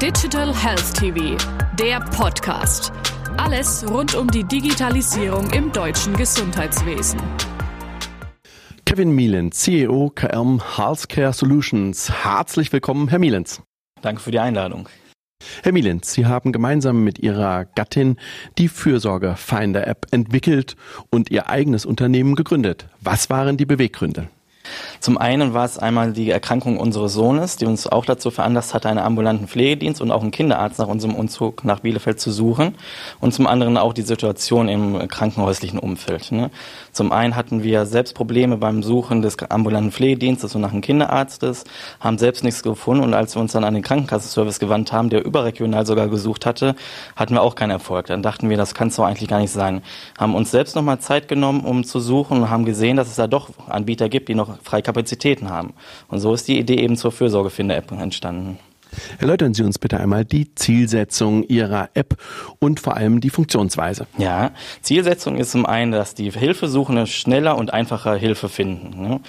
Digital Health TV, der Podcast. Alles rund um die Digitalisierung im deutschen Gesundheitswesen. Kevin Mielens, CEO KM Healthcare Solutions. Herzlich willkommen, Herr Mielens. Danke für die Einladung. Herr Mielens, Sie haben gemeinsam mit Ihrer Gattin die Fürsorge Finder App entwickelt und Ihr eigenes Unternehmen gegründet. Was waren die Beweggründe? Zum einen war es einmal die Erkrankung unseres Sohnes, die uns auch dazu veranlasst hatte, einen ambulanten Pflegedienst und auch einen Kinderarzt nach unserem Umzug nach Bielefeld zu suchen. Und zum anderen auch die Situation im krankenhäuslichen Umfeld. Ne? Zum einen hatten wir selbst Probleme beim Suchen des ambulanten Pflegedienstes und nach einem Kinderarztes, haben selbst nichts gefunden und als wir uns dann an den Krankenkassenservice gewandt haben, der überregional sogar gesucht hatte, hatten wir auch keinen Erfolg. Dann dachten wir, das kann es doch eigentlich gar nicht sein. Haben uns selbst nochmal Zeit genommen, um zu suchen und haben gesehen, dass es da doch Anbieter gibt, die noch freie Kapazitäten haben. Und so ist die Idee eben zur Fürsorgefinder-App entstanden. Erläutern Sie uns bitte einmal die Zielsetzung Ihrer App und vor allem die Funktionsweise. Ja, Zielsetzung ist zum einen, dass die Hilfesuchende schneller und einfacher Hilfe finden. Ne?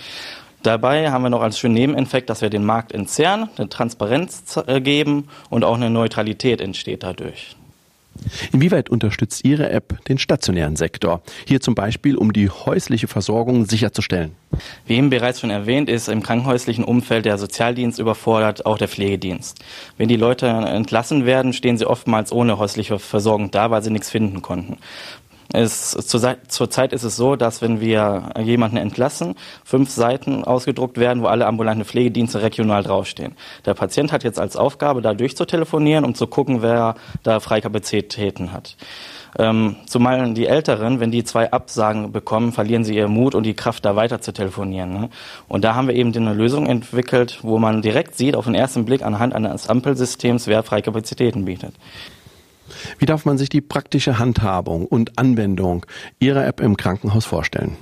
Dabei haben wir noch als schönen Nebeneffekt, dass wir den Markt entzerren, eine Transparenz äh, geben und auch eine Neutralität entsteht dadurch. Inwieweit unterstützt Ihre App den stationären Sektor? Hier zum Beispiel, um die häusliche Versorgung sicherzustellen. Wie eben bereits schon erwähnt, ist im krankenhäuslichen Umfeld der Sozialdienst überfordert, auch der Pflegedienst. Wenn die Leute entlassen werden, stehen sie oftmals ohne häusliche Versorgung da, weil sie nichts finden konnten. Es, zur, zurzeit ist es so, dass wenn wir jemanden entlassen, fünf Seiten ausgedruckt werden, wo alle ambulanten Pflegedienste regional draufstehen. Der Patient hat jetzt als Aufgabe, da durchzutelefonieren, um zu gucken, wer da Freikapazitäten hat. Ähm, zumal die Älteren, wenn die zwei Absagen bekommen, verlieren sie ihren Mut und die Kraft, da weiter zu telefonieren. Ne? Und da haben wir eben eine Lösung entwickelt, wo man direkt sieht, auf den ersten Blick anhand eines Ampelsystems, wer Freikapazitäten bietet. Wie darf man sich die praktische Handhabung und Anwendung Ihrer App im Krankenhaus vorstellen?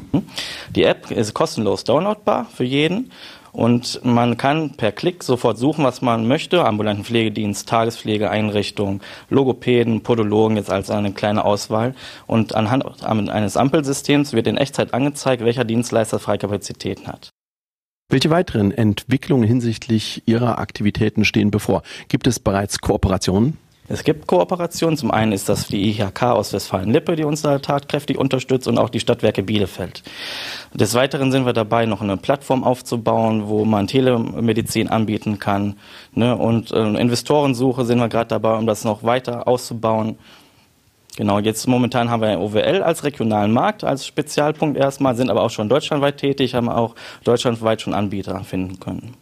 Die App ist kostenlos downloadbar für jeden und man kann per Klick sofort suchen, was man möchte. Ambulanten Pflegedienst, Tagespflegeeinrichtung, Logopäden, Podologen jetzt als eine kleine Auswahl. Und anhand eines Ampelsystems wird in Echtzeit angezeigt, welcher Dienstleister Freikapazitäten hat. Welche weiteren Entwicklungen hinsichtlich Ihrer Aktivitäten stehen bevor? Gibt es bereits Kooperationen? Es gibt Kooperationen. Zum einen ist das die IHK aus Westfalen-Lippe, die uns da tatkräftig unterstützt und auch die Stadtwerke Bielefeld. Des Weiteren sind wir dabei, noch eine Plattform aufzubauen, wo man Telemedizin anbieten kann. Ne? Und äh, Investorensuche sind wir gerade dabei, um das noch weiter auszubauen. Genau, jetzt momentan haben wir OWL als regionalen Markt, als Spezialpunkt erstmal, sind aber auch schon deutschlandweit tätig, haben auch deutschlandweit schon Anbieter finden können.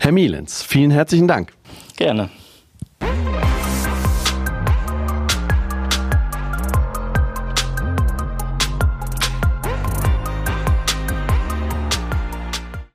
Herr Mielens, vielen herzlichen Dank. Gerne.